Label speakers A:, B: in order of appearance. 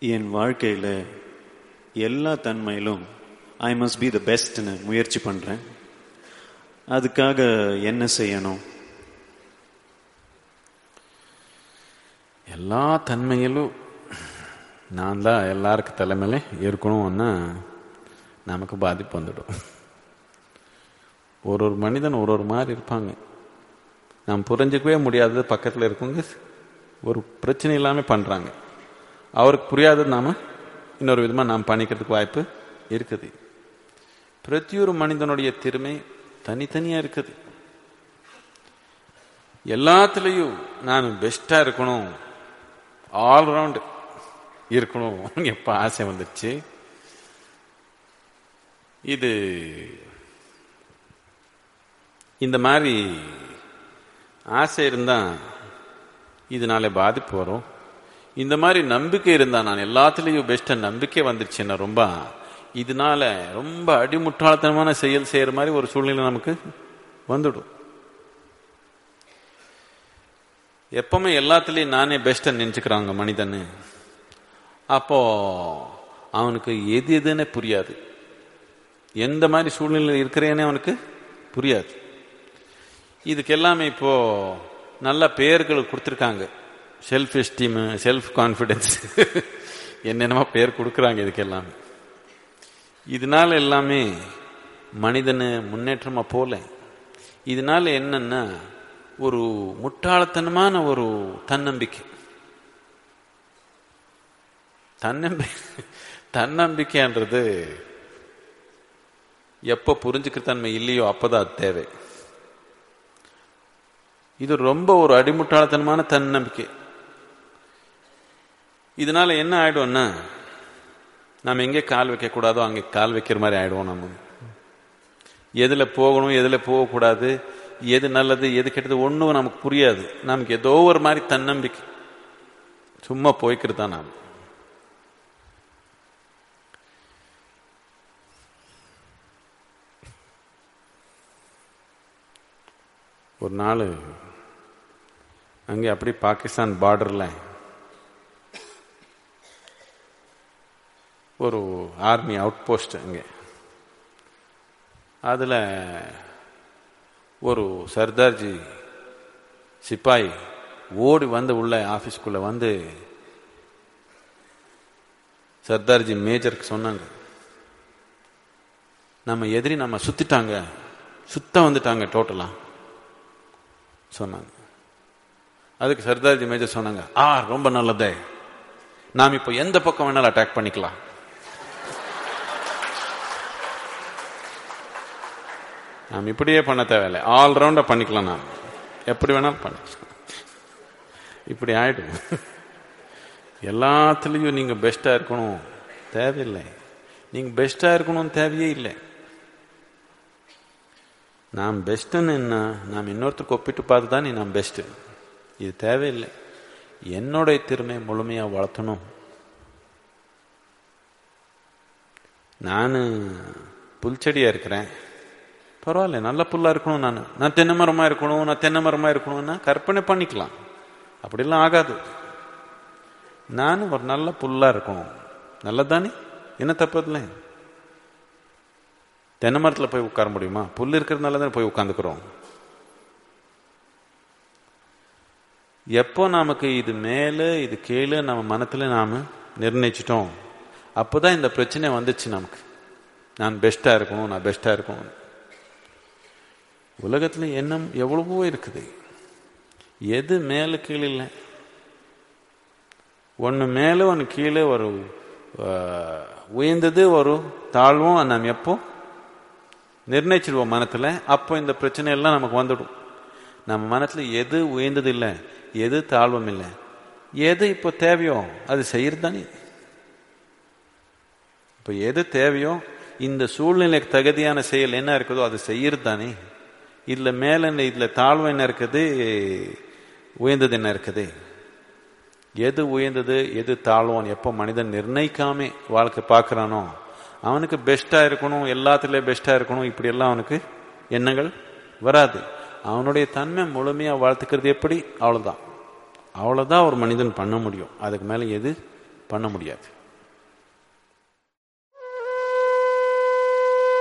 A: என் வாழ்க்கையில் எல்லா தன்மையிலும் I must be the பெஸ்ட்னு முயற்சி பண்ணுறேன் அதுக்காக என்ன செய்யணும்?
B: எல்லா தன்மையிலும் நான் தான் எல்லாருக்கும் தலைமையில இருக்கணும்னா நமக்கு பாதிப்பு வந்துடும். ஒரு ஒரு மனிதன் ஒரு ஒரு மாதிரி இருப்பாங்க. நாம் புரிஞ்சிக்கவே முடியாதது பக்கத்தில் இருக்கவங்க ஒரு பிரச்சனை இல்லாமல் பண்ணுறாங்க அவருக்கு புரியாதது நாம் இன்னொரு விதமாக நாம் பண்ணிக்கிறதுக்கு வாய்ப்பு இருக்குது. பிரதியொரு மனிதனுடைய திறமை தனித்தனியாக இருக்குது. எல்லாத்துலேயும் நான் பெஸ்ட்டாக இருக்கணும். ஆல்ரவுண்டு இருக்கணும். எப்போ ஆசை வந்துடுச்சு. இது இந்த மாதிரி ஆசை இருந்தால் இதனால பாதிப்பு வரும். இந்த மாதிரி நம்பிக்கை இருந்தால் நான் எல்லாத்துலேயும் பெஸ்ட்டாக நம்பிக்கை வந்துருச்சுன்னா ரொம்ப? இதனால ரொம்ப அடிமுட்டாளத்தனமான செயல் செய்கிற மாதிரி ஒரு சூழ்நிலை நமக்கு வந்துடும். எப்பவுமே எல்லாத்துலேயும் நானே பெஸ்ட்டை நினச்சிக்கிறாங்க மனிதன் அப்போ அவனுக்கு எது எதுன்னு புரியாது. எந்த மாதிரி சூழ்நிலையில் இருக்கிறேனே அவனுக்கு புரியாது. இதுக்கு எல்லாமே இப்போ நல்ல பெயர்கள் கொடுத்துருக்காங்க. செல்ஃப் எஸ்டீமு செல்ஃப் கான்ஃபிடென்ஸ் என்னென்னமோ பேர் கொடுக்குறாங்க இதுக்கெல்லாம். இதனால எல்லாமே மனிதனு முன்னேற்றமா போல. இதனால என்னன்னா ஒரு முட்டாளத்தனமான ஒரு தன்னம்பிக்கை. தன்னம்பிக்கை தன்னம்பிக்கைன்றது எப்போ புரிஞ்சுக்கிற தன்மை இல்லையோ அப்போதான் அது தேவை. இது ரொம்ப ஒரு அடிமுட்டாளத்தனமான தன்னம்பிக்கை. இதனால என்ன ஆயிடும்னா நம்ம எங்கே கால் வைக்கக்கூடாதோ அங்கே கால் வைக்கிற மாதிரி ஆயிடுவோம் நம்ம. எதில் போகணும் எதில் போகக்கூடாது எது நல்லது எது கெட்டது ஒன்றும் நமக்கு புரியாது. நமக்கு ஏதோ ஒரு மாதிரி தன்னம்பிக்கை. சும்மா போய்க்கிறது தான் நாம். ஒரு நாள் அங்கே அப்படி பாகிஸ்தான் பார்டரில் ஒரு ஆர்மி அவுட் போஸ்ட் அங்கே. அதில் ஒரு சர்தார்ஜி சிப்பாய் ஓடி வந்து உள்ள ஆஃபீஸ்க்குள்ளே வந்து சர்தார்ஜி மேஜருக்கு சொன்னாங்க. நம்ம எதிரி நம்ம சுத்திட்டாங்க. சுத்தம் வந்துட்டாங்க டோட்டலாக சொன்னாங்க. அதுக்கு சர்தார்ஜி மேஜர் சொன்னாங்க ஆ ரொம்ப நல்லதே. நாம் இப்போ எந்த பக்கம் வேணாலும் அட்டாக் பண்ணிக்கலாம். நாம் இப்படியே பண்ண தேவையில்லை. ஆல்ரவுண்டாக பண்ணிக்கலாம் நாம். எப்படி வேணாலும் பண்ணிக்கலாம் இப்படி ஆயிடும் எல்லாத்துலேயும் நீங்கள் பெஸ்ட்டாக இருக்கணும். தேவையில்லை. நீங்கள் பெஸ்ட்டாக இருக்கணும்னு தேவையே இல்லை. நாம் பெஸ்ட்டுன்னு என்ன? நாம் இன்னொருத்தருக்கு ஒப்பிட்டு பார்த்து தான் நீ நாம் பெஸ்ட்டு இது தேவையில்லை. என்னுடைய திறமையை முழுமையாக வளர்த்தணும். நான் புல்ச்செடியாக இருக்கிறேன். பரவாயில்ல நல்ல புல்லாக இருக்கணும் நான். நான் தென்னை மரமாக இருக்கணும் நான் தென்னை மரமாக இருக்கணும்னா கற்பனை பண்ணிக்கலாம். அப்படிலாம் ஆகாது. நான் ஒரு நல்ல புல்லாக இருக்கணும். நல்லதானே? என்ன தப்பு இல்லை தென்னை மரத்தில் போய் உட்கார முடியுமா? புல் இருக்கிறதுனால தானே போய் உட்காந்துக்கிறோம். எப்போ நமக்கு இது மேலே இது கீழே நம்ம மனத்தில் நாம் நிர்ணயிச்சிட்டோம் அப்போதான் இந்த பிரச்சனை வந்துச்சு நமக்கு. நான் பெஸ்ட்டாக இருக்கணும் நான் பெஸ்ட்டாக இருக்கணும். உலகத்தில் எண்ணம் எவ்வளவோ இருக்குது. எது மேலே கீழே இல்லை. ஒன்று மேலே ஒன்று கீழே ஒரு உயர்ந்தது ஒரு தாழ்வும் நாம் எப்போ நிர்ணயிச்சிடுவோம் மனத்தில். அப்போ இந்த பிரச்சனை எல்லாம் நமக்கு வந்துடும். நம்ம மனத்தில் எது உயர்ந்தது இல்லை எது தாழ்வும் இல்லை எது இப்போ தேவையோ அது செய்யறது தானே. இப்போ எது தேவையோ இந்த சூழ்நிலைக்கு தகுதியான செயல் என்ன இருக்குதோ அது செய்யறது தானே. இதில் மேலே இதில் தாழ்வு என்ன இருக்குது உயர்ந்தது என்ன இருக்குது? எது உயர்ந்தது எது தாழ்வான்? எப்போ மனிதன் நிர்ணயிக்காம வாழ்க்கை பார்க்குறானோ அவனுக்கு பெஸ்ட்டாக இருக்கணும் எல்லாத்துலேயும் பெஸ்ட்டாக இருக்கணும் இப்படியெல்லாம் அவனுக்கு எண்ணங்கள் வராது. அவனுடைய தன்மை முழுமையாக வாழ்த்துக்கிறது எப்படி? அவ்வளோதான் அவ்வளோதான் ஒரு மனிதன் பண்ண முடியும். அதுக்கு மேலே எது பண்ண முடியாது.